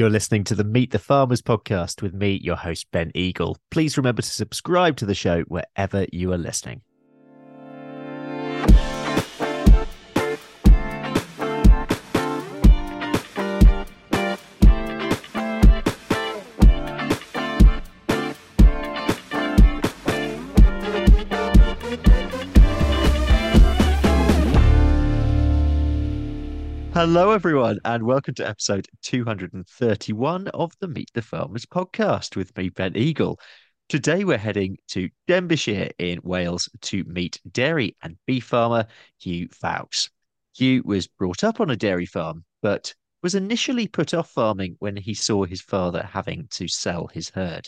You're listening to the Meet the Farmers podcast with me, your host, Ben Eagle. Please remember to subscribe to the show wherever you are listening. Hello, everyone, and welcome to episode 231 of the Meet the Farmers podcast with me, Ben Eagle. Today, we're heading to Denbighshire in Wales to meet dairy and beef farmer Huw Foulkes. Huw was brought up on a dairy farm, but was initially put off farming when he saw his father having to sell his herd.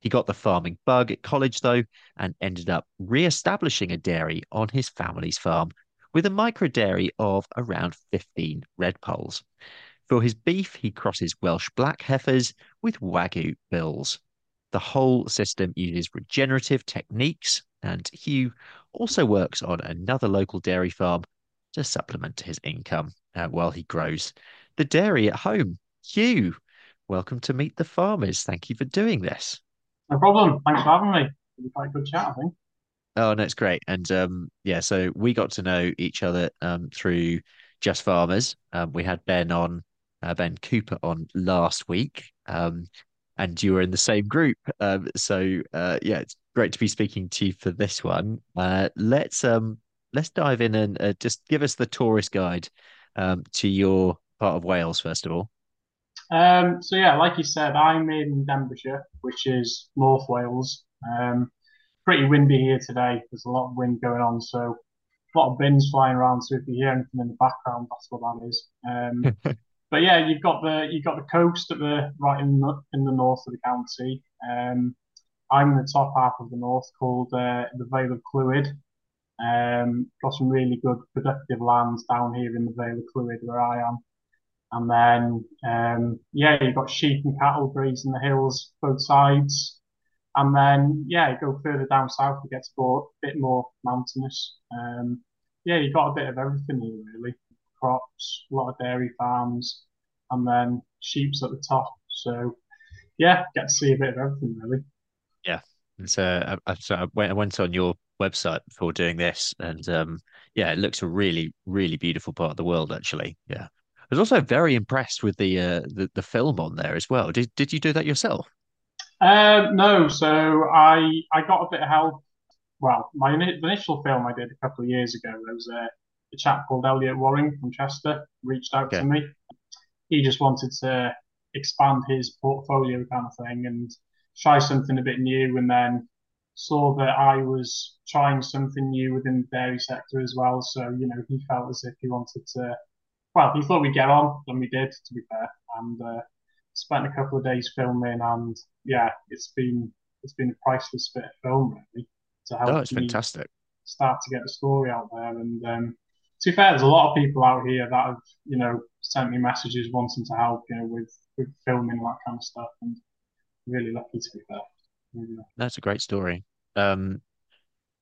He got the farming bug at college, though, and ended up re establishing a dairy on his family's farm with a micro dairy of around 15 Red Polls. For his beef, he crosses Welsh black heifers with Wagyu bulls. The whole system uses regenerative techniques, and Huw also works on another local dairy farm to supplement his income uh, while he grows the dairy at home. Huw, welcome to Meet the Farmers. Thank you for doing this. No problem. Thanks for having me. It'll be quite a good chat, I think. Oh, no, it's great. And um, yeah, so we got to know each other um, through Just Farmers. Um, we had Ben on, uh, Ben Cooper on last week, um, and you were in the same group. Um, so uh, yeah, it's great to be speaking to you for this one. Uh, let's um, let's dive in and uh, just give us the tourist guide um, to your part of Wales first of all. Um, so yeah, like you said, I'm in Denbighshire, which is North Wales. Um, pretty windy here today. There's a lot of wind going on, so a lot of bins flying around. So if you hear anything in the background, that's what that is. Um, but yeah, you've got the you've got the coast at the right in the in the north of the county. Um, I'm in the top half of the north, called uh, the Vale of Clwyd. Um, got some really good productive lands down here in the Vale of Clwyd where I am. And then, um, yeah, you've got sheep and cattle grazing the hills both sides. And then, yeah, go further down south, it gets a bit more mountainous. Um, yeah, you got a bit of everything here, really. Crops, a lot of dairy farms, and then sheep's at the top. So, yeah, get to see a bit of everything, really. Yeah. And so I, so I, went, I went on your website before doing this, and um, yeah, it looks a really, really beautiful part of the world, actually. Yeah. I was also very impressed with the uh, the, the film on there as well. Did did you do that yourself? Um, no, so I I got a bit of help. Well, my initial film I did a couple of years ago, there was a, a chap called Elliot Waring from Chester reached out okay. to me. He just wanted to expand his portfolio kind of thing and try something a bit new and then saw that I was trying something new within the dairy sector as well. So, you know, he felt as if he wanted to, well, he thought we'd get on, and we did, to be fair. And uh, spent a couple of days filming, and yeah, it's been it's been a priceless bit of film really to help. Oh, it's fantastic. Start to get the story out there, and um, to be fair, there's a lot of people out here that have you know sent me messages wanting to help, you know, with with filming that kind of stuff, and really lucky to be there. Really That's a great story. Um,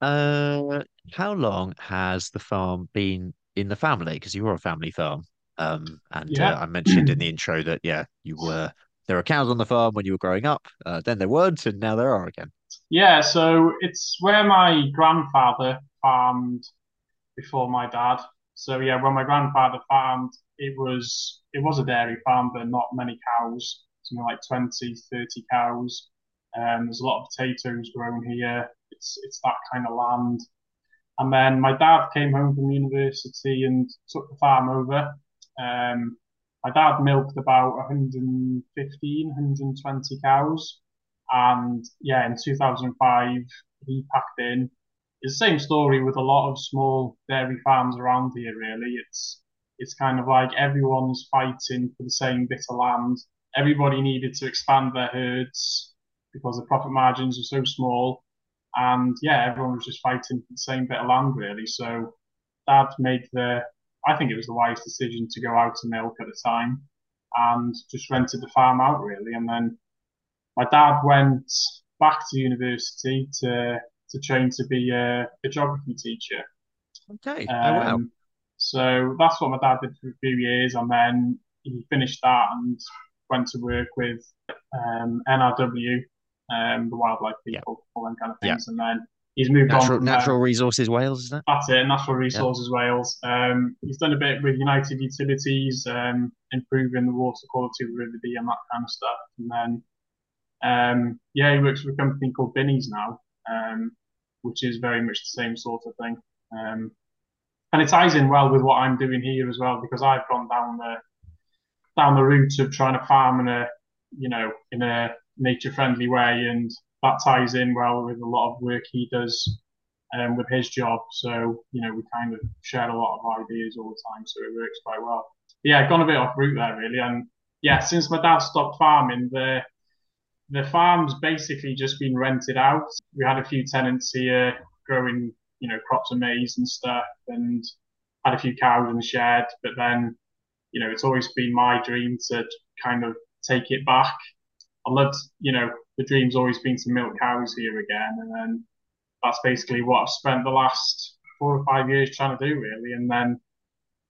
uh, how long has the farm been in the family? Because you were a family farm. Um, and yeah. uh, I mentioned in the intro that yeah, you were there were cows on the farm when you were growing up. Uh, then there weren't, and now there are again. Yeah, so it's where my grandfather farmed before my dad. So yeah, when my grandfather farmed, it was it was a dairy farm, but not many cows. Something like 20, 30 cows. Um, there's a lot of potatoes grown here. It's it's that kind of land. And then my dad came home from university and took the farm over. Um, my dad milked about 115, 120 cows. And yeah, in 2005, he packed in. It's the same story with a lot of small dairy farms around here, really. It's it's kind of like everyone's fighting for the same bit of land. Everybody needed to expand their herds because the profit margins were so small. And yeah, everyone was just fighting for the same bit of land, really. So dad made the I think it was the wise decision to go out to milk at the time and just rented the farm out really. And then my dad went back to university to to train to be a, a geography teacher. Okay. Um, oh wow. So that's what my dad did for a few years, and then he finished that and went to work with um, NRW, um, the wildlife people, all them kind of things, and then he's moved natural, on. Natural Resources Wales, isn't it? That's it, Natural Resources Wales. Um, he's done a bit with United Utilities, um, improving the water quality of the River Dee and that kind of stuff. And then, um, yeah, he works for a company called Binnies now, um, which is very much the same sort of thing. Um, and it ties in well with what I'm doing here as well because I've gone down the down the route of trying to farm in a you know in a nature friendly way, and that ties in well with a lot of work he does um, with his job. So you know we kind of share a lot of ideas all the time, so it works quite well. But yeah, gone a bit off route there really, and yeah, since my dad stopped farming, the the farm's basically just been rented out. We had a few tenants here growing you know crops of maize and stuff, and had a few cows in the shed. But then, you know, it's always been my dream to kind of take it back. I loved, you know, the dream's always been to milk cows here again, and then that's basically what I've spent the last four or five years trying to do, really. And then,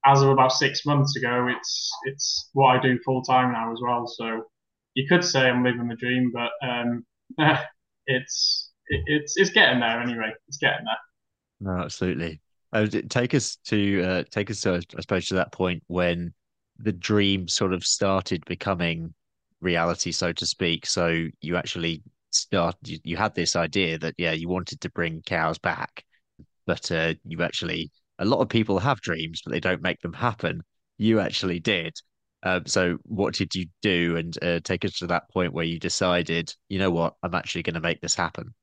as of about six months ago, it's it's what I do full time now as well. So you could say I'm living the dream, but um, it's it, it's it's getting there anyway. It's getting there. No, absolutely. Uh, take us to uh, take us to, I suppose, to that point when the dream sort of started becoming reality, so to speak. So you actually start you, you had this idea that yeah, you wanted to bring cows back, but uh, you actually a lot of people have dreams, but they don't make them happen. You actually did. Um, so what did you do? And uh, take us to that point where you decided, you know what, I'm actually going to make this happen.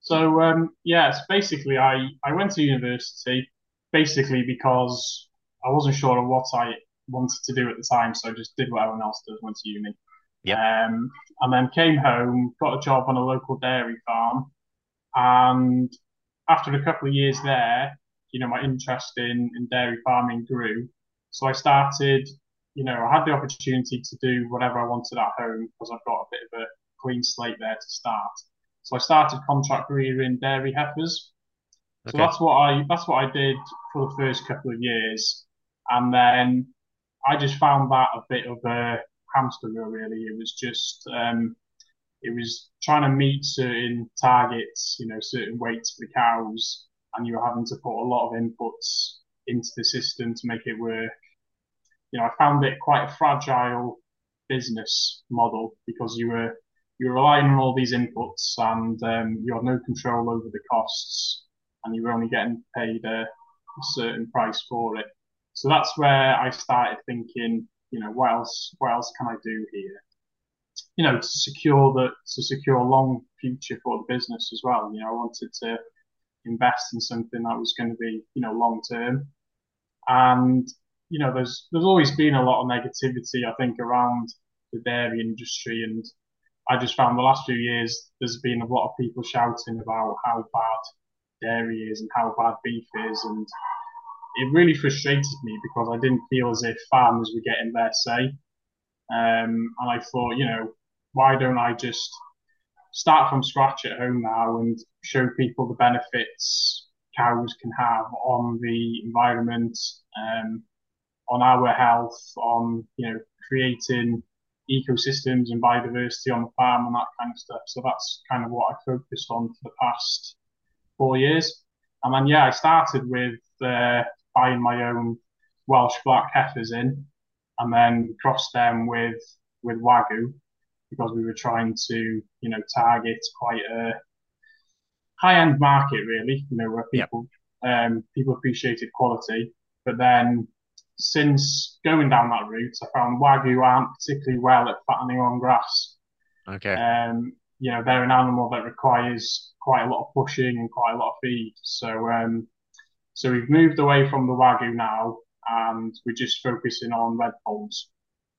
So um, yes, basically, I I went to university basically because I wasn't sure of what I wanted to do at the time, so I just did what everyone else does, went to uni. Yeah. Um, and then came home, got a job on a local dairy farm, and after a couple of years there, you know, my interest in, in dairy farming grew. So I started, you know, I had the opportunity to do whatever I wanted at home because I've got a bit of a clean slate there to start. So I started contract rearing dairy heifers. Okay. So that's what I that's what I did for the first couple of years, and then I just found that a bit of a hamster wheel. Really, it was just um, it was trying to meet certain targets, you know, certain weights for the cows, and you were having to put a lot of inputs into the system to make it work. You know, I found it quite a fragile business model because you were you were relying on all these inputs and um, you had no control over the costs and you were only getting paid a, a, certain price for it. So that's where I started thinking, you know, what else, what else can I do here? You know, to secure the, to secure a long future for the business as well. You know, I wanted to invest in something that was going to be, you know, long term. And, you know, there's, there's always been a lot of negativity, I think, around the dairy industry and I just found the last few years there's been a lot of people shouting about how bad dairy is and how bad beef is, and it really frustrated me because I didn't feel as if farmers were getting their say. Um, and I thought, you know, why don't I just start from scratch at home now and show people the benefits cows can have on the environment, um, on our health, on you know creating ecosystems and biodiversity on the farm and that kind of stuff. So that's kind of what I focused on for the past four years. And then, yeah, I started with uh, buying my own Welsh black heifers in and then crossed them with, with Wagyu because we were trying to, you know, target quite a high end market, really, you know, where people, yep. um, people appreciated quality. But then since going down that route, I found Wagyu aren't particularly well at fattening on grass. Okay. Um, you know, they're an animal that requires quite a lot of pushing and quite a lot of feed. So, um, so we've moved away from the Wagyu now, and we're just focusing on Red Polls,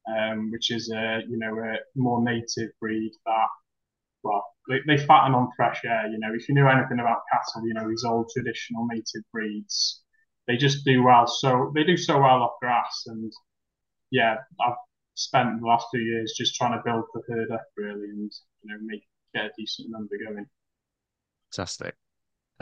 um, which is a you know a more native breed that well they, they fatten on fresh air. You know, if you know anything about cattle, you know these old traditional native breeds they just do well. So they do so well off grass, and yeah, I've spent the last two years just trying to build the herd up really, and you know make get a decent number going. Fantastic.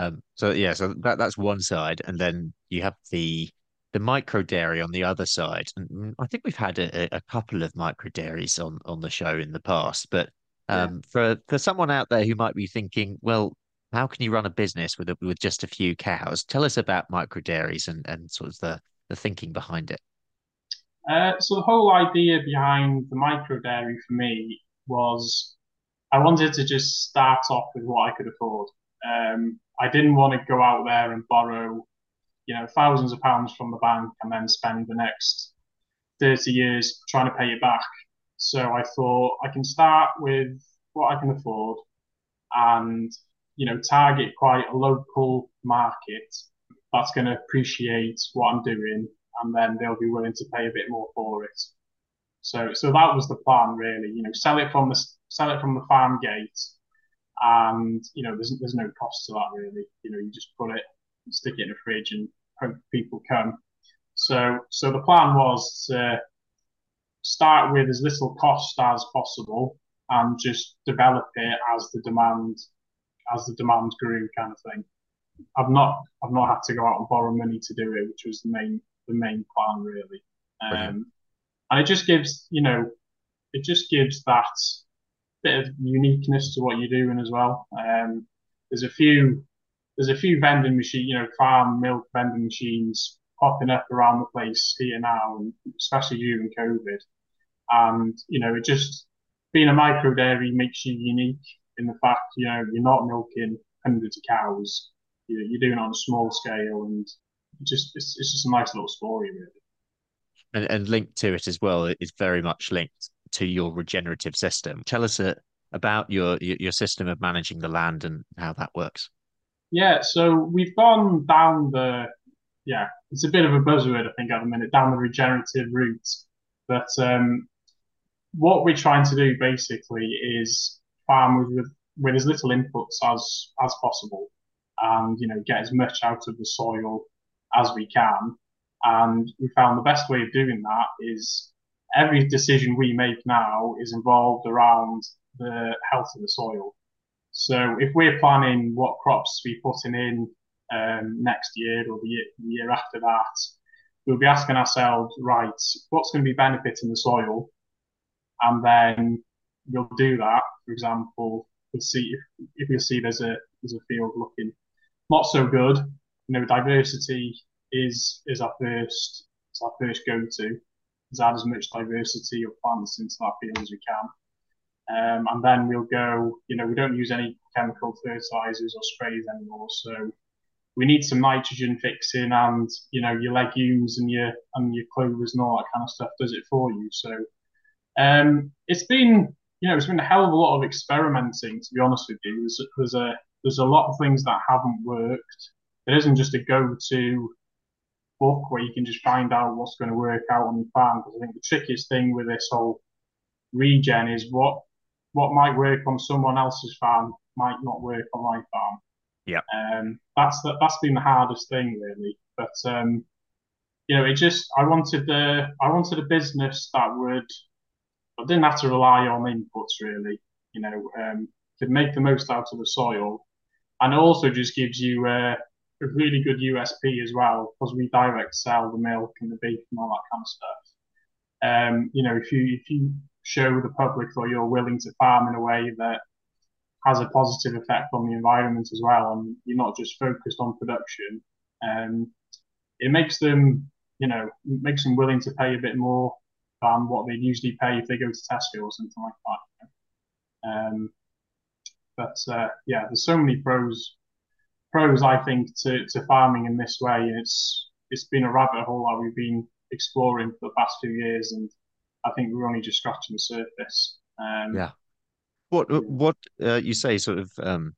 Um, so yeah, so that that's one side, and then you have the the micro dairy on the other side. And I think we've had a, a couple of micro dairies on on the show in the past, but um, for for someone out there who might be thinking, well, how can you run a business with a, with just a few cows? Tell us about micro dairies and and sort of the the thinking behind it. Uh, so the whole idea behind the micro dairy for me was I wanted to just start off with what I could afford. Um, I didn't want to go out there and borrow, you know, thousands of pounds from the bank and then spend the next 30 years trying to pay it back. So I thought I can start with what I can afford and, you know, target quite a local market that's going to appreciate what I'm doing and then they'll be willing to pay a bit more for it. So, so that was the plan, really. You know, sell it from the sell it from the farm gate, and you know, there's there's no cost to that really. You know, you just put it, stick it in a fridge, and hope people come. So, so the plan was to start with as little cost as possible, and just develop it as the demand as the demand grew, kind of thing. I've not I've not had to go out and borrow money to do it, which was the main the main plan really. Um, and it just gives you know it just gives that bit of uniqueness to what you're doing as well. Um, there's a few there's a few vending machine, you know, farm milk vending machines popping up around the place here now, especially during COVID. And you know, it just being a micro dairy makes you unique in the fact you know you're not milking hundreds of cows. You're, you're doing it on a small scale, and just it's, it's just a nice little story, really. And, and linked to it as well is very much linked to your regenerative system. Tell us uh, about your your system of managing the land and how that works. Yeah, so we've gone down the yeah, it's a bit of a buzzword I think at the minute down the regenerative route, but um, what we're trying to do basically is farm with, with with as little inputs as as possible, and you know get as much out of the soil as we can. And we found the best way of doing that is every decision we make now is involved around the health of the soil. So if we're planning what crops we're putting in um, next year or the year, the year after that, we'll be asking ourselves, right, what's going to be benefiting the soil? And then we'll do that. For example, we'll see if, if we see there's a there's a field looking not so good, you know, diversity is is our first our first go to. Is add as much diversity of plants into that field as we can. Um, and then we'll go, you know, we don't use any chemical fertilizers or sprays anymore. So we need some nitrogen fixing and, you know, your legumes and your and your clovers and all that kind of stuff does it for you. So um, it's been, you know, it's been a hell of a lot of experimenting, to be honest with you. There's, there's a there's a lot of things that haven't worked. It isn't just a go-to book where you can just find out what's going to work out on your farm. Because I think the trickiest thing with this whole regen is what what might work on someone else's farm might not work on my farm. Yeah. Um, that's the, that's been the hardest thing really. But um, you know, it just I wanted the I wanted a business that would I didn't have to rely on inputs really. You know, um, could make the most out of the soil, and it also just gives you uh, a really good USP as well because we direct sell the milk and the beef and all that kind of stuff. Um, you know, if you if you show the public that you're willing to farm in a way that has a positive effect on the environment as well, and you're not just focused on production, um, it makes them, you know, makes them willing to pay a bit more than what they'd usually pay if they go to Tesco or something like that. Um, but uh, yeah, there's so many pros pros, I think, to, to farming in this way. And it's it's been a rabbit hole that we've been exploring for the past few years, and I think we're only just scratching the surface. Um, yeah. What what uh, you say? Sort of um,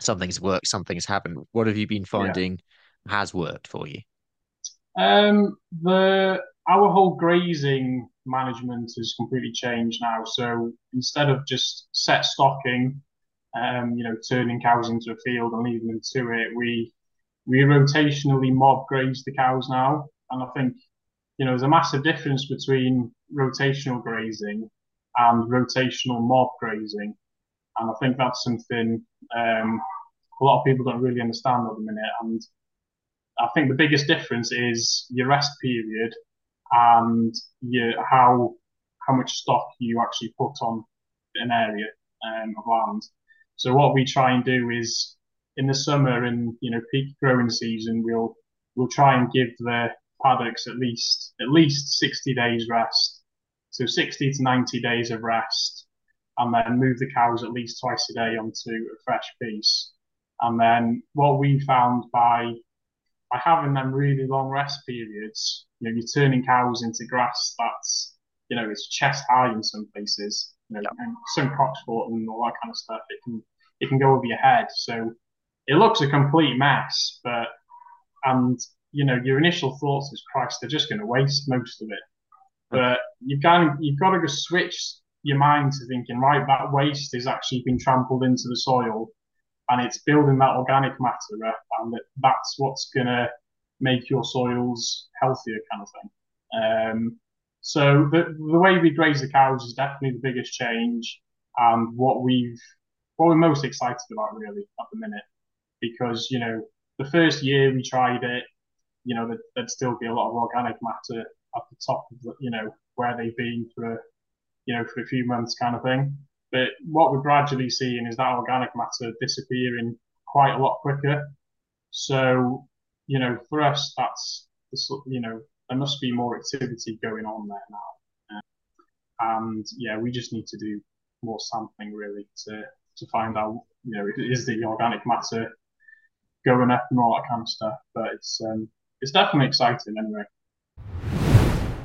something's worked, something's happened. What have you been finding yeah. has worked for you? Um, the our whole grazing management has completely changed now. So instead of just set stocking um, you know, turning cows into a field and leaving them to it. We we rotationally mob graze the cows now, and I think you know there's a massive difference between rotational grazing and rotational mob grazing, and I think that's something um, a lot of people don't really understand at the minute. And I think the biggest difference is your rest period and your, how how much stock you actually put on an area um, of land. So what we try and do is in the summer and you know peak growing season, we'll we'll try and give the paddocks at least at least 60 days rest. So 60 to 90 days of rest, and then move the cows at least twice a day onto a fresh piece. And then what we found by by having them really long rest periods, you know, you're turning cows into grass that's, you know, it's chest high in some places, you know, and some cocksfoot and all that kind of stuff. It can it can go over your head. So it looks a complete mess, but and you know, your initial thoughts is Christ, they're just going to waste most of it. But you've got you've got to just switch your mind to thinking, right, that waste is actually been trampled into the soil and it's building that organic matter up, and that's what's going to make your soils healthier, kind of thing. Um, so the the way we graze the cows is definitely the biggest change, and what we've what we're most excited about really at the minute, because you know the first year we tried it, you know there'd, still be a lot of organic matter at the top of the, you know where they've been for you know for a few months, kind of thing. But what we're gradually seeing is that organic matter disappearing quite a lot quicker. So, you know, for us, that's, you know, there must be more activity going on there now. and yeah, we just need to do more sampling really to, to find out, you know, is the organic matter going up and all that kind of stuff. But it's, um, it's definitely exciting anyway.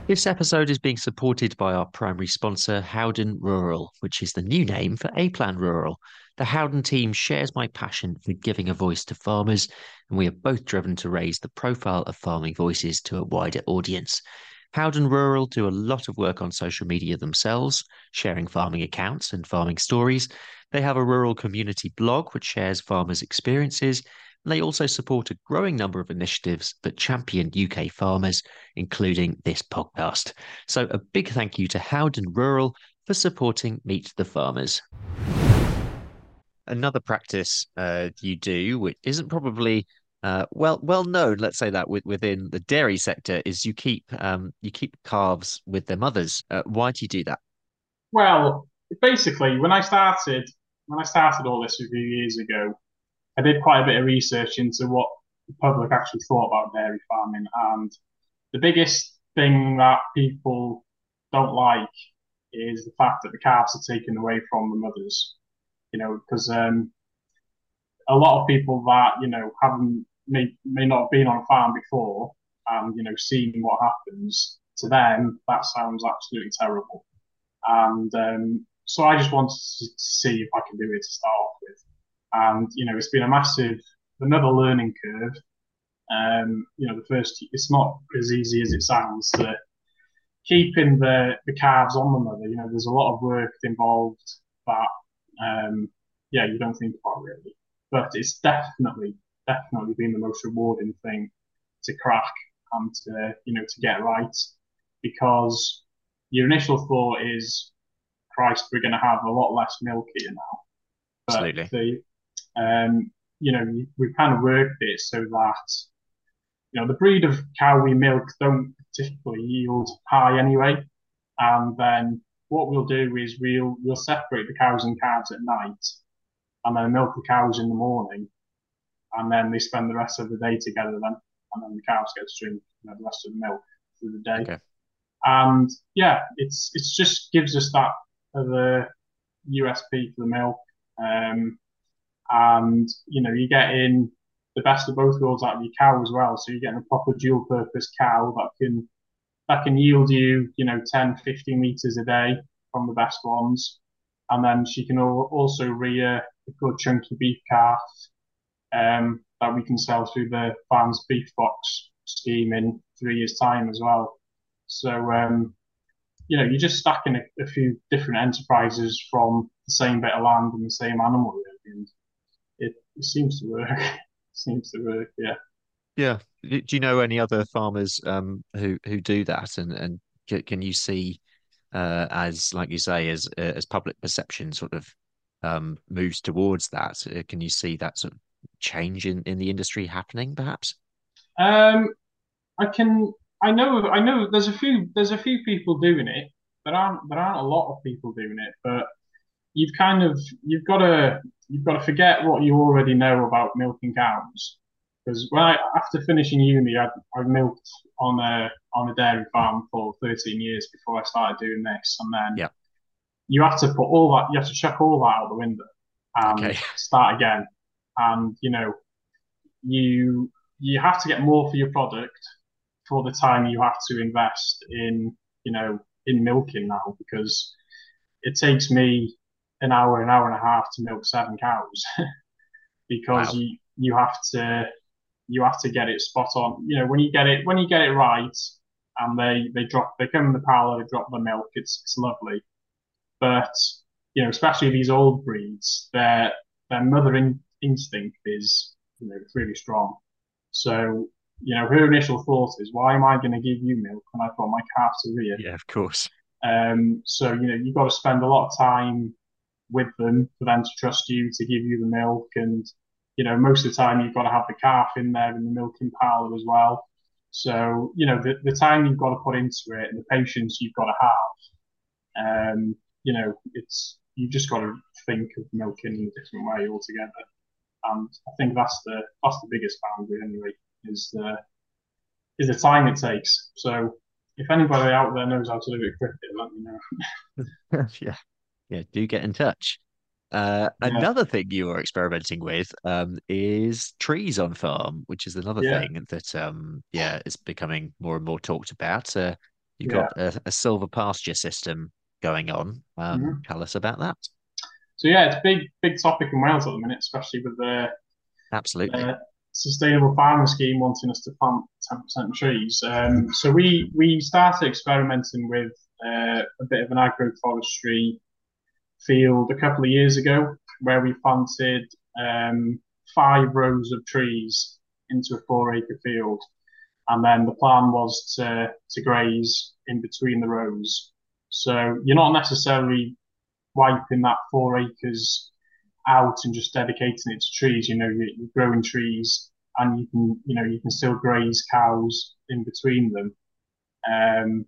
This episode is being supported by our primary sponsor, Howden Rural, which is the new name for A Plan Rural. The Howden team shares my passion for giving a voice to farmers, and we are both driven to raise the profile of farming voices to a wider audience. Howden Rural do a lot of work on social media themselves, sharing farming accounts and farming stories. They have a rural community blog which shares farmers' experiences they also support a growing number of initiatives that champion UK farmers, including this podcast. So, a big thank you to Howden Rural for supporting Meet the Farmers. Another practice uh, you do, which isn't probably uh, well well known, let's say that within the dairy sector, is you keep um, you keep calves with their mothers. Uh, why do you do that? Well, basically, when I started when I started all this a few years ago, I did quite a bit of research into what the public actually thought about dairy farming, and the biggest thing that people don't like is the fact that the calves are taken away from the mothers. You know, because um, a lot of people that you know haven't may may not have been on a farm before and you know seen what happens to them, that sounds absolutely terrible. And um, so I just wanted to see if I can do it to start off with and you know it's been a massive another learning curve. Um, you know, the first it's not as easy as it sounds to keeping the the calves on the mother. You know, there's a lot of work involved that um, yeah you don't think about really, but it's definitely definitely been the most rewarding thing to crack and to you know to get right because your initial thought is Christ, we're going to have a lot less milk here now. But Absolutely. The, um, you know, we've kind of worked it so that, you know, the breed of cow we milk don't typically yield high anyway. And then what we'll do is we'll we'll separate the cows and calves at night, and then milk the cows in the morning, and then they spend the rest of the day together. Then, and then the cows get to drink you know, the rest of the milk through the day. Okay. And yeah, it's it's just gives us that the USP for the milk. Um, and you know you get in the best of both worlds out of your cow as well. So you're getting a proper dual purpose cow that can that can yield you, you know, 10, 15 litres a day from the best ones. And then she can also rear a good chunky beef calf um, that we can sell through the farm's beef box scheme in three years' time as well. So, um, you know, you're just stacking a, a, few different enterprises from the same bit of land and the same animal, really. It, seems to work. seems to work. Yeah. Yeah. Do you know any other farmers um, who who do that, and and can you see uh, as like you say as as public perception sort of um, moves towards that? Uh, can you see that sort of change in in the industry happening, perhaps? Um, I can. I know. I know. There's a few. There's a few people doing it. There aren't. There aren't a lot of people doing it, but you've kind of. You've got to. You've got to forget what you already know about milking cows. Because when I, after finishing uni, I, I milked on a on a dairy farm for 13 years before I started doing this, and then Yeah. you have to put all that. You have to chuck all that out the window and Okay. start again. And you know, you you have to get more for your product for the time you have to invest in you know in milking now because it takes me an hour an hour and a half to milk seven cows. Because Wow. you you have to you have to get it spot on. You know when you get it when you get it right and they they drop they come in the parlor they drop the milk it's it's lovely. But you know especially these old breeds their their mother in, instinct is you know it's really strong. So you know her initial thought is why am I going to give you milk when I've got my calf to rear? Yeah, of course. um, so you know you've got to spend a lot of time with them for them to trust you to give you the milk, and you know most of the time you've got to have the calf in there in the milking parlour as well. So you know the, the time you've got to put into it and the patience you've got to have. Um, you know it's you've just got to think of milking in a different way altogether, and I think that's the that's the biggest boundary anyway is the is the time it takes. So if anybody out there knows how to do it quickly, let me know. Yeah. Yeah, do get in touch. Uh, Yeah, another thing you are experimenting with um, is trees on farm, which is another yeah, thing that um, yeah is becoming more and more talked about. Uh, you've yeah. got a, a silvopasture system going on. Um, hmm tell us about that. So yeah, it's a big, big topic in Wales at the minute, especially with the, Absolutely. the sustainable farming scheme wanting us to plant 10% trees. Um, so we we started experimenting with uh, a bit of an agroforestry field a couple of years ago, where we planted um, five rows of trees into a four-acre field, and then the plan was to to graze in between the rows. So you're not necessarily wiping that four acres out and just dedicating it to trees. You know, you're growing trees, and you can, you know, you can still graze cows in between them. Um,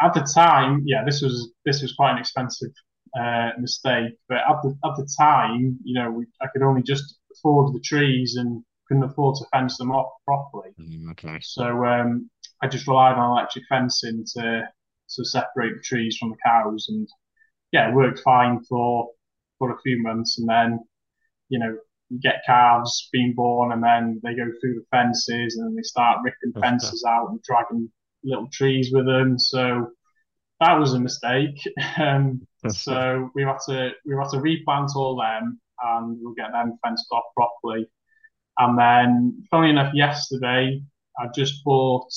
at the time, yeah, this was this was quite an expensive uh, mistake, but at the at the time, you know, we, I could only just afford the trees and couldn't afford to fence them off properly. Mm, Okay. So um, I just relied on electric fencing to to separate the trees from the cows, and yeah, it worked fine for for a few months, and then you know you get calves being born, and then they go through the fences, and then they start ripping fences out and dragging little trees with them. So that was a mistake. Um, so we had to we had to replant all them, and we'll get them fenced off properly. And then, funny enough, yesterday I just bought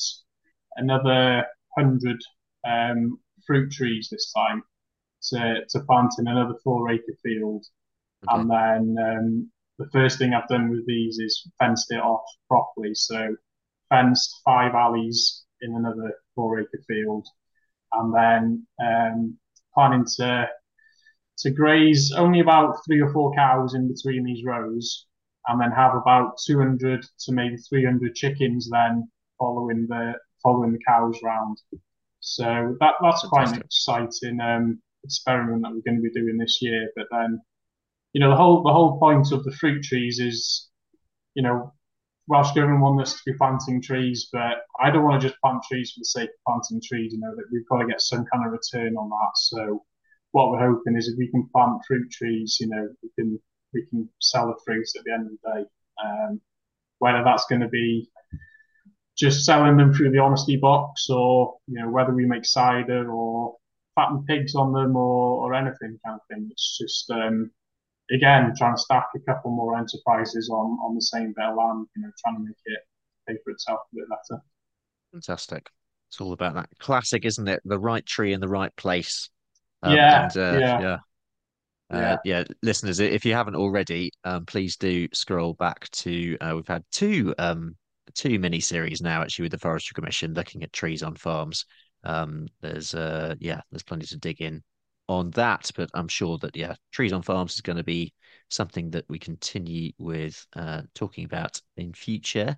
another hundred um, fruit trees this time to, to plant in another four acre field. Okay. And then um, the first thing I've done with these is fenced it off properly. So fenced five alleys in another four acre field, and then um, planning to to graze only about three or four cows in between these rows, and then have about 200 to maybe 300 chickens then following the following the cows round. So that that's quite an exciting um, experiment that we're going to be doing this year. But then, you know, the whole the whole point of the fruit trees is, you know, Welsh Government want us to be planting trees, but I don't want to just plant trees for the sake of planting trees. You know that we've got to get some kind of return on that. So what we're hoping is if we can plant fruit trees, you know, we can we can sell the fruits at the end of the day. Um, whether that's going to be just selling them through the honesty box, or you know, whether we make cider or fatten pigs on them, or or anything kind of thing. It's just um, again trying to stack a couple more enterprises on on the same bit of land. You know, trying to make it pay for itself a bit better. Fantastic. It's all about that classic, isn't it? The right tree in the right place. Um, Yeah, and uh, yeah, yeah, uh, yeah, yeah, listeners, if you haven't already, um, please do scroll back to. Uh, we've had two um two mini series now actually with the Forestry Commission looking at trees on farms. Um, there's uh yeah, there's plenty to dig in on that, but I'm sure that yeah, trees on farms is going to be something that we continue with uh talking about in future.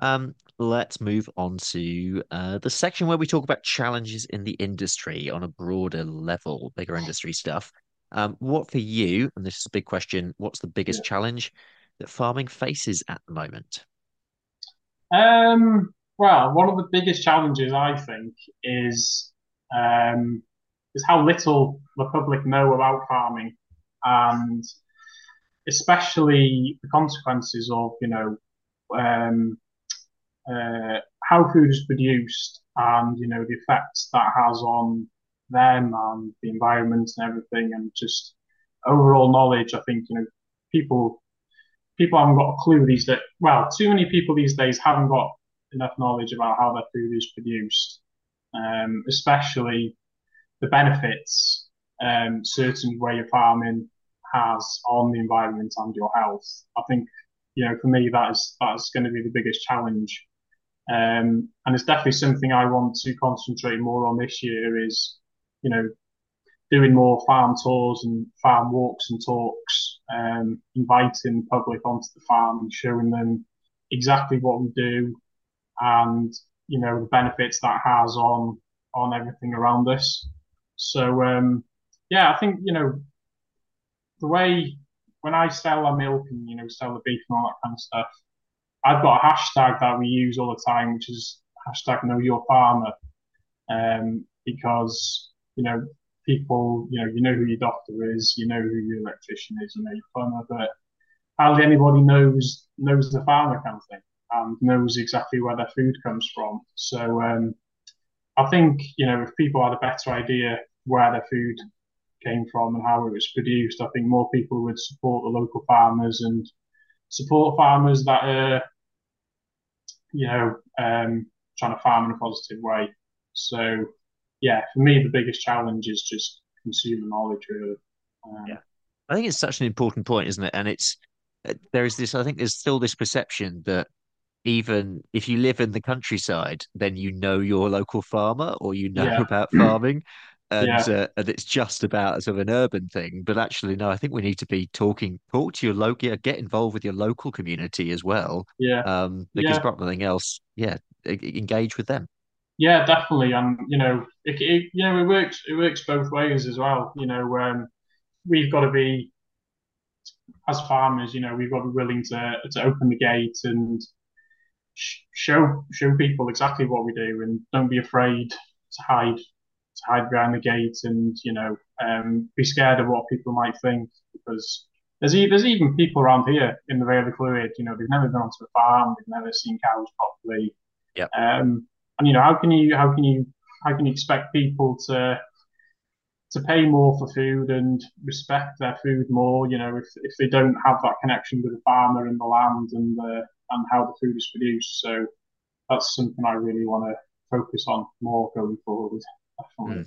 Um, let's move on to uh, the section where we talk about challenges in the industry on a broader level, bigger industry stuff. Um, what for you, and this is a big question, what's the biggest challenge that farming faces at the moment? Um, well, one of the biggest challenges I think is um, is how little the public know about farming, and especially the consequences of you know um, uh, how food is produced and you know the effects that has on them and the environment and everything, and just overall knowledge. I think you know people people haven't got a clue these days. Well, too many people these days haven't got enough knowledge about how their food is produced, um, especially the benefits um, certain way of farming has on the environment and your health. I think you know for me that is that is going to be the biggest challenge, um, and it's definitely something I want to concentrate more on this year. Is you know doing more farm tours and farm walks and talks, um, inviting public onto the farm and showing them exactly what we do and you know the benefits that has on on everything around us. So um, yeah, I think you know the way when I sell our milk and you know sell the beef and all that kind of stuff, I've got a hashtag that we use all the time, which is hashtag Know Your Farmer, um, because you know people, you know, you know who your doctor is, you know who your electrician is, you know your plumber, but hardly anybody knows knows the farmer kind of thing and knows exactly where their food comes from. So um, I think you know if people had a better idea where their food came from and how it was produced, I think more people would support the local farmers and support farmers that are you know um, trying to farm in a positive way. So yeah, for me the biggest challenge is just consumer knowledge really. Um, yeah, I think it's such an important point, isn't it? And it's there is this. I think there's still this perception that even if you live in the countryside, then you know your local farmer or you know yeah. about farming. And, yeah. uh, and it's just about sort of an urban thing, but actually, no. I think we need to be talking, talk to your local, yeah, get involved with your local community as well. Yeah, um, because yeah. anything else, yeah, engage with them. Yeah, definitely, and you know, it, it, know, it works. It works both ways as well. You know, um, we've got to be as farmers. You know, we've got to be willing to to open the gate and show show people exactly what we do, and don't be afraid to hide to hide behind the gate, and you know, um, be scared of what people might think because there's there's even people around here in the Vale of Clwyd, you know, they've never been onto a farm, they've never seen cows properly. Yeah. Um, and you know, how can you how can you how can you expect people to to pay more for food and respect their food more, you know, if, if they don't have that connection with the farmer and the land and the and how the food is produced. So that's something I really want to focus on more going forward. Mm.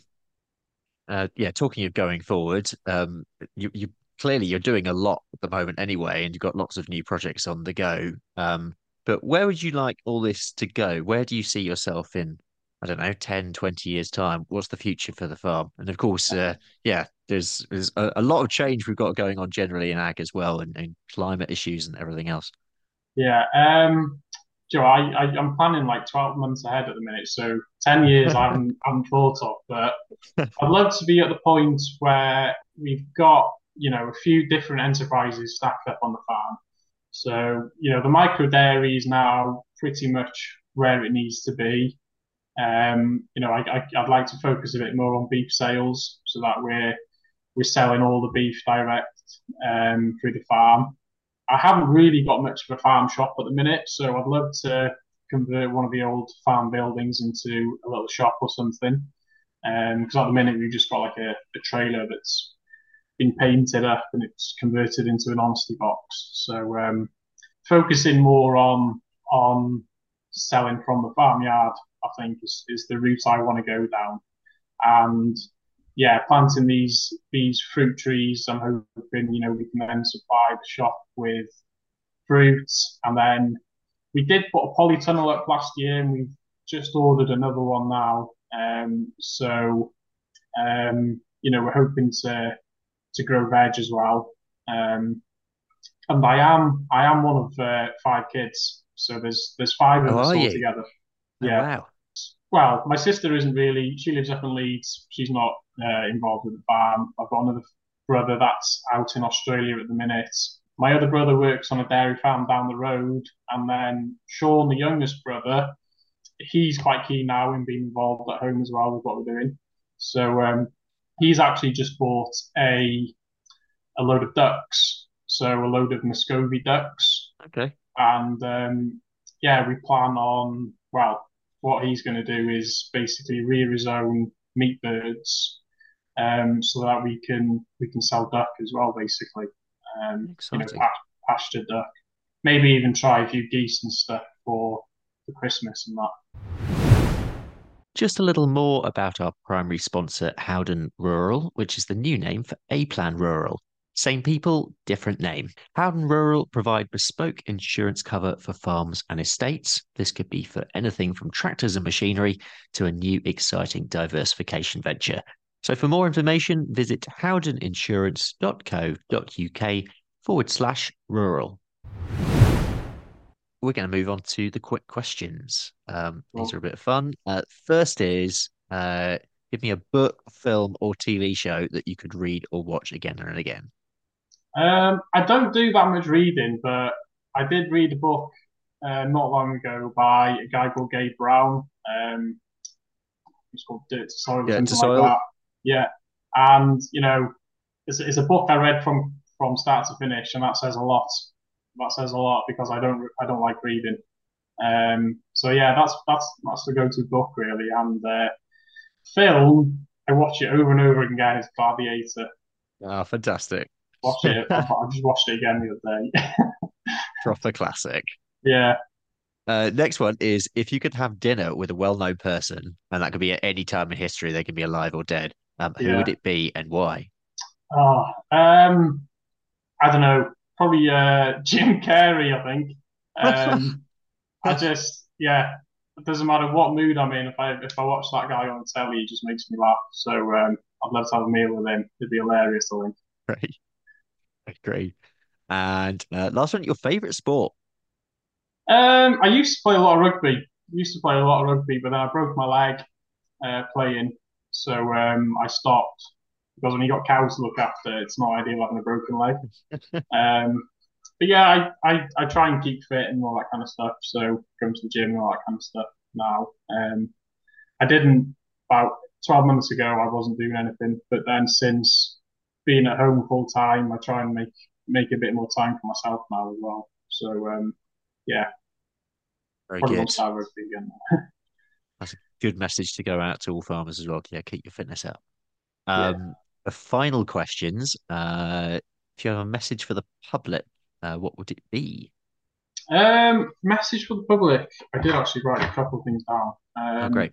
Uh, yeah, talking of going forward, um, you, you clearly you're doing a lot at the moment anyway, and you've got lots of new projects on the go. Um, but where would you like all this to go? Where do you see yourself in, I don't know, 10, 20 years' time? What's the future for the farm? And of course, uh, yeah, there's there's a, a, lot of change we've got going on generally in ag as well, and, and climate issues and everything else. Yeah. Um, Joe, I, I am planning like 12 months ahead at the minute, so 10 years I haven't, I haven't thought of. But I'd love to be at the point where we've got you know a few different enterprises stacked up on the farm. So you know the micro dairy is now pretty much where it needs to be. Um, you know, I, I, would like to focus a bit more on beef sales so that we're we're selling all the beef direct um, through the farm. I haven't really got much of a farm shop at the minute, so I'd love to convert one of the old farm buildings into a little shop or something. Because um, at the minute we've just got like a, a, trailer that's been painted up and it's converted into an honesty box. So um, focusing more on on selling from the farmyard, I think is, is the route I want to go down. And yeah, planting these these fruit trees. I'm hoping you know we can then supply the shop with fruits, and then we did put a polytunnel up last year, and we've just ordered another one now. Um, so um, you know we're hoping to to grow veg as well. Um, and I am I am one of uh, five kids, So there's there's five of us all you? together. Oh, Yeah. wow. Well, my sister isn't really. She lives up in Leeds. She's not uh, involved with the farm. I've got another brother that's out in Australia at the minute. My other brother works on a dairy farm down the road, and then Sean, the youngest brother, he's quite keen now in being involved at home as well with what we're doing. So um, he's actually just bought a a load of ducks, so a load of Muscovy ducks, Okay. and um, yeah, we plan on well, what he's going to do is basically rear his own meat birds, um, so that we can we can sell duck as well, basically, um, you know, Exciting. pasture duck, maybe even try a few geese and stuff for for Christmas and that. Just a little more about our primary sponsor, Howden Rural, which is the new name for A Plan Rural. Same people, different name. Howden Rural provide bespoke insurance cover for farms and estates. This could be for anything from tractors and machinery to a new exciting diversification venture. So for more information, visit howdeninsurance.co.uk forward slash rural. We're going to move on to the quick questions. Um, these are a bit of fun. Uh, first is uh, give me a book, film, or TV show that you could read or watch again and again. Um, I don't do that much reading, but I did read a book uh, not long ago by a guy called Gabe Brown. Um, it's called Dirt to Soil, Dirt to Soil. like. Yeah, and you know, it's, it's a book I read from from start to finish, and that says a lot. That says a lot because I don't I don't like reading. Um, so yeah, that's that's that's the go-to book really. And uh, film, I watch it over and over again. Is Gladiator. Ah, fantastic. Watch it. I, just watched it again the other day. Proper classic. yeah. Uh, next one is if you could have dinner with a well-known person, and that could be at any time in history, they can be alive or dead. Um, who Yeah. would it be and why? Oh, um, I don't know. Probably uh, Jim Carrey. I think. Um, I just yeah. It doesn't matter what mood I'm in. If I if I watch that guy on telly, he just makes me laugh. So um, I'd love to have a meal with him. It'd be hilarious. I think. Great. Great. And uh, last one, your favorite sport? Um, I used to play a lot of rugby. I Used to play a lot of rugby, but then I broke my leg uh, playing, so um, I stopped because when you got cows to look after, it's not ideal having a broken leg. Um, but yeah, I, I, I try and keep fit and all that kind of stuff. So going to the gym and all that kind of stuff now. Um, I didn't about 12 months ago. I wasn't doing anything, but then since being at home full time, I try and make make a bit more time for myself now as well. So um, yeah, Very probably good. won't start rugby again. That's a good message to go out to all farmers as well. Yeah, keep your fitness up. Yeah. Um, the final questions. Uh, if you have a message for the public, uh, what would it be? Um, message for the public. I did actually write a couple of things down. Um, Oh, great.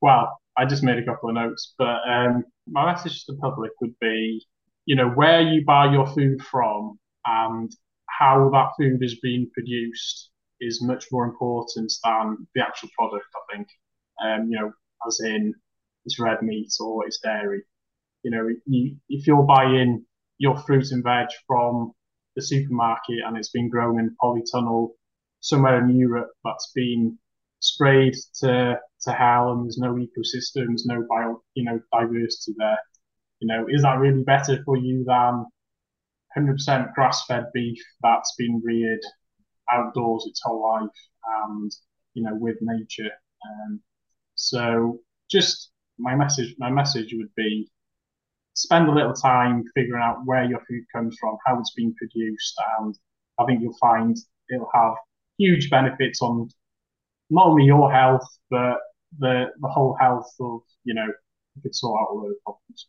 Well, I just made a couple of notes, but um, my message to the public would be, you know, where you buy your food from and how that food is being produced is much more important than the actual product, I think. Um, you know, as in it's red meat or it's dairy. You know, you, if you're buying your fruit and veg from the supermarket and it's been grown in polytunnel somewhere in Europe that's been sprayed to to hell and there's no ecosystems, no bio, you know, diversity there. You know, is that really better for you than 100% grass-fed beef that's been reared outdoors its whole life and you know with nature? Um, so just my message, my message would be spend a little time figuring out where your food comes from, how it's been produced, and I think you'll find it'll have huge benefits on not only your health but the the whole health of you know you could sort out all those problems.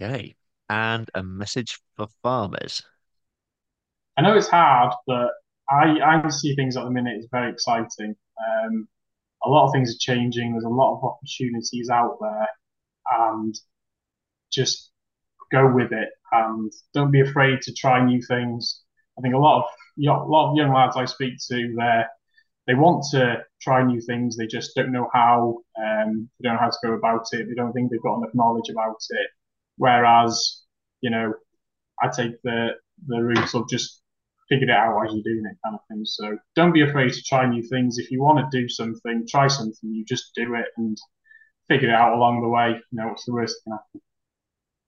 Okay. And a message for farmers. I know it's hard, but I I see things at the minute is very exciting. Um, a lot of things are changing. There's a lot of opportunities out there, and just go with it and don't be afraid to try new things. I think a lot of a lot of young lads I speak to, they they want to try new things. They just don't know how. Um, they don't know how to go about it. They don't think they've got enough knowledge about it. Whereas, you know, I take the the route of just figured it out as you're doing it, kind of thing. So don't be afraid to try new things. If you want to do something, try something. You just do it and figure it out along the way. You know, what's the worst that can happen?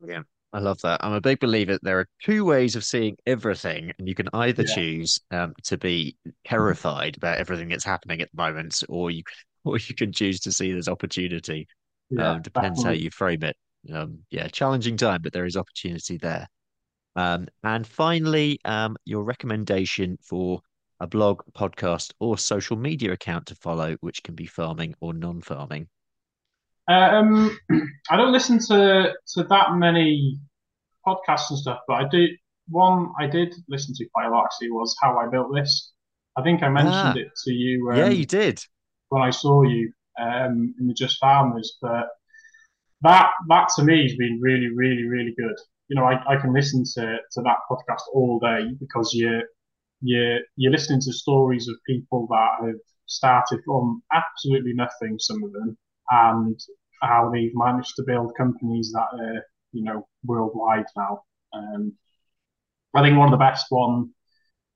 Yeah, I love that. I'm a big believer there are two ways of seeing everything, and you can either Yeah, choose um, to be terrified about everything that's happening at the moment, or you can, or you can choose to see there's opportunity. yeah, Um, depends how you frame it. Um, yeah, challenging time, but there is opportunity there. Um, and finally, um, your recommendation for a blog, podcast, or social media account to follow, which can be farming or non-farming. Um, I don't listen to to that many podcasts and stuff, but I do. One I did listen to quite a lot actually was How I Built This. I think I mentioned Ah, it to you yeah, you um, did. when I saw you um, in the Just Farmers, but that that to me has been really, really, really good. You know, I, I can listen to, to that podcast all day because you're you're you're listening to stories of people that have started from absolutely nothing, some of them, and how they've managed to build companies that are, you know, worldwide now. Um, I think one of the best one,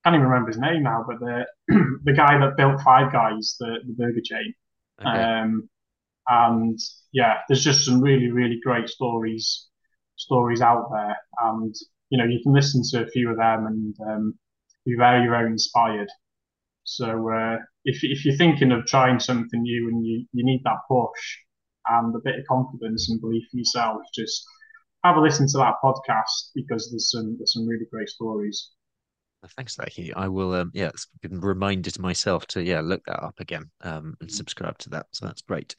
I can't even remember his name now, but the the guy that built Five Guys, the, the burger chain. Okay. Um, and yeah, there's just some really, really great stories stories out there, and you know you can listen to a few of them and um, be very, very inspired. So uh, if if you're thinking of trying something new and you, you need that push and a bit of confidence and belief in yourself, just have a listen to that podcast because there's some there's some really great stories. Thanks for. I will, um, yeah, it's been to myself to, yeah, look that up again, um, and subscribe to that. So that's great.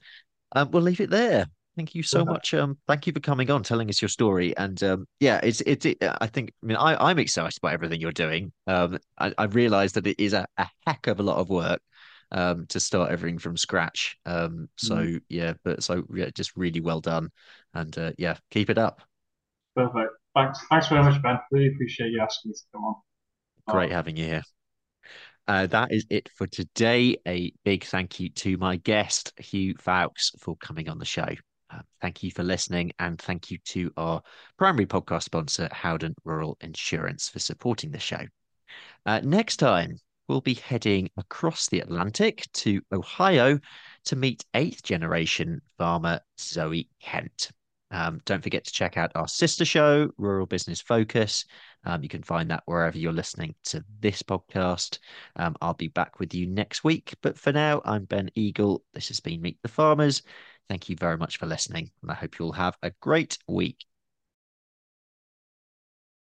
Um, we'll leave it there. Thank you so Perfect. much. Um, thank you for coming on, telling us your story. And um, yeah, it's it's. It, I think. I mean, I I'm excited about everything you're doing. Um, I I that it is a, a heck of a lot of work, um, to start everything from scratch. Um, Mm, so yeah, but so yeah, just really well done. And uh, yeah, keep it up. Perfect. Thanks. Thanks very much, Ben. Really appreciate you asking me to come on. Great Oh, having you here. Uh, that is it for today. A big thank you to my guest, Huw Foulkes, for coming on the show. Uh, thank you for listening, and thank you to our primary podcast sponsor, Howden Rural Insurance, for supporting the show. Uh, next time, we'll be heading across the Atlantic to Ohio to meet eighth generation farmer Zoe Kent. Um, don't forget to check out our sister show, Rural Business Focus. Um, you can find that wherever you're listening to this podcast. Um, I'll be back with you next week. But for now, I'm Ben Eagle. This has been Meet the Farmers. Thank you very much for listening, and I hope you'll have a great week.